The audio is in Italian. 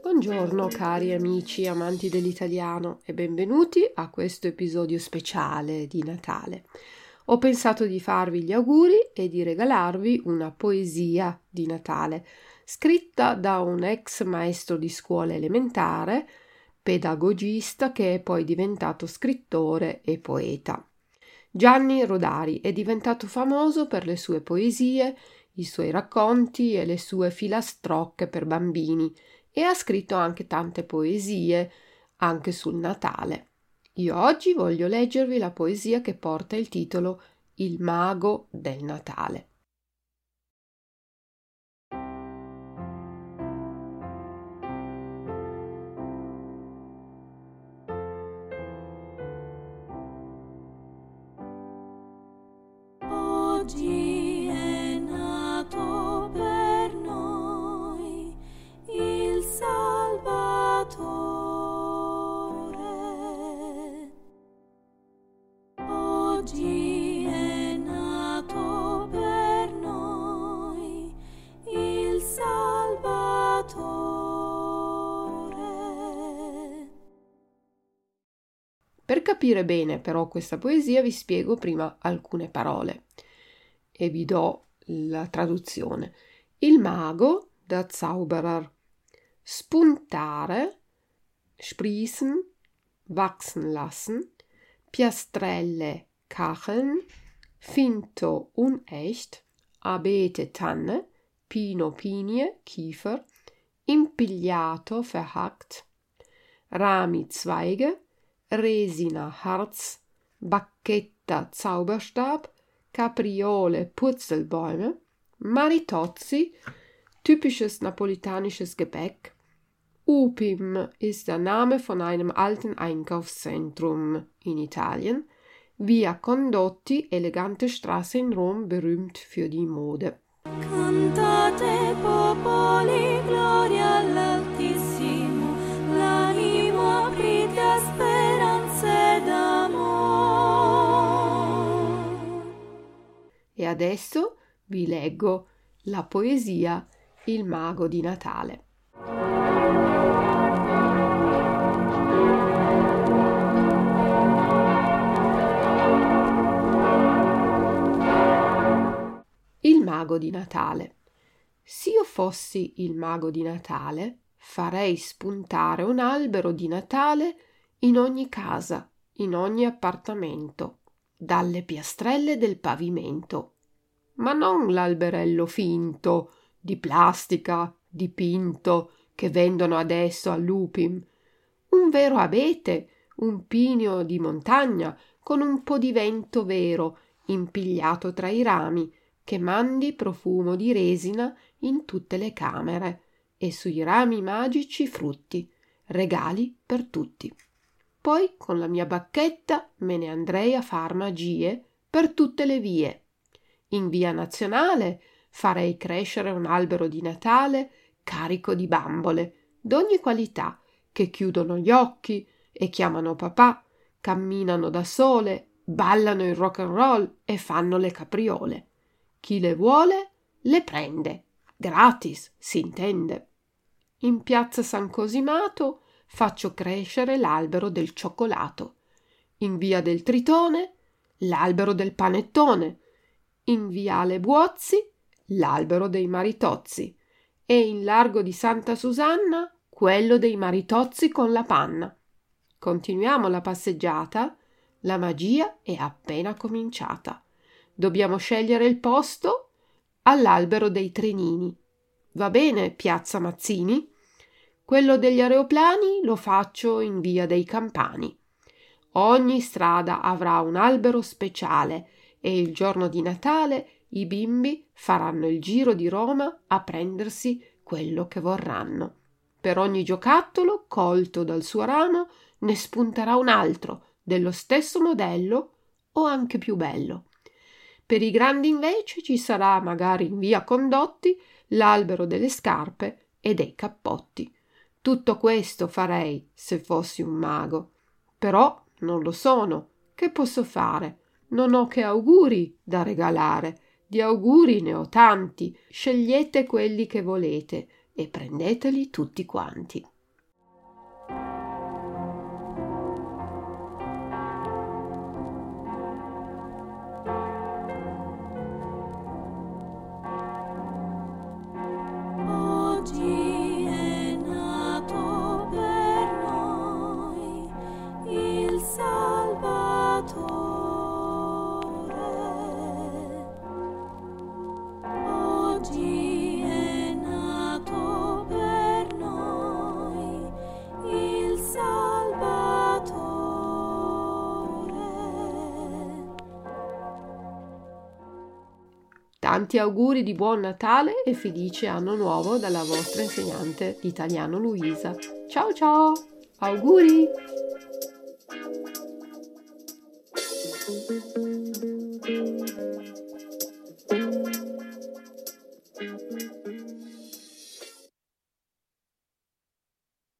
Buongiorno cari amici amanti dell'italiano e benvenuti a questo episodio speciale di Natale. Ho pensato di farvi gli auguri e di regalarvi una poesia di Natale scritta da un ex maestro di scuola elementare, pedagogista che è poi diventato scrittore e poeta. Gianni Rodari è diventato famoso per le sue poesie, i suoi racconti e le sue filastrocche per bambini e ha scritto anche tante poesie anche sul Natale. Io oggi voglio leggervi la poesia che porta il titolo Il mago del Natale. Per capire bene però questa poesia vi spiego prima alcune parole e vi do la traduzione. Il mago, der Zauberer. Spuntare, sprießen, wachsen lassen, Piastrelle, Kacheln, Finto, unecht, Abete, Tanne, Pino, Pinie, Kiefer, Impigliato, verhackt, Rami, Zweige, Resina Harz, Bacchetta Zauberstab, Capriole Purzelbäume, Maritozzi, typisches napolitanisches Gebäck. Upim ist der Name von einem alten Einkaufszentrum in Italien. Via Condotti, elegante Straße in Rom, berühmt für die Mode. Cantate popoli, gloria all'Altissimo, adesso vi leggo la poesia Il mago di Natale. Il mago di Natale. Se io fossi il mago di Natale, farei spuntare un albero di Natale in ogni casa, in ogni appartamento, dalle piastrelle del pavimento. Ma non l'alberello finto, di plastica, dipinto, che vendono adesso all'Upim. Un vero abete, un pino di montagna, con un po' di vento vero, impigliato tra i rami, che mandi profumo di resina in tutte le camere, e sui rami magici frutti, regali per tutti. Poi con la mia bacchetta me ne andrei a far magie per tutte le vie. In via nazionale farei crescere un albero di Natale carico di bambole d'ogni qualità che chiudono gli occhi e chiamano papà, camminano da sole, ballano il rock and roll e fanno le capriole. Chi le vuole le prende, gratis, si intende. In piazza San Cosimato faccio crescere l'albero del cioccolato, in via del Tritone l'albero del panettone, in viale Buozzi l'albero dei maritozzi e in largo di Santa Susanna quello dei maritozzi con la panna. Continuiamo la passeggiata, la magia è appena cominciata. Dobbiamo scegliere il posto all'albero dei trenini. Va bene, piazza Mazzini? Quello degli aeroplani lo faccio in via dei Campani. Ogni strada avrà un albero speciale e il giorno di Natale i bimbi faranno il giro di Roma a prendersi quello che vorranno. Per ogni giocattolo colto dal suo ramo ne spunterà un altro dello stesso modello o anche più bello. Per i grandi invece ci sarà magari in via Condotti l'albero delle scarpe e dei cappotti. Tutto questo farei se fossi un mago. Però non lo sono. Che posso fare? Non ho che auguri da regalare. Di auguri ne ho tanti. Scegliete quelli che volete e prendeteli tutti quanti. Tanti auguri di buon Natale e felice anno nuovo dalla vostra insegnante di italiano Luisa. Ciao ciao! Auguri!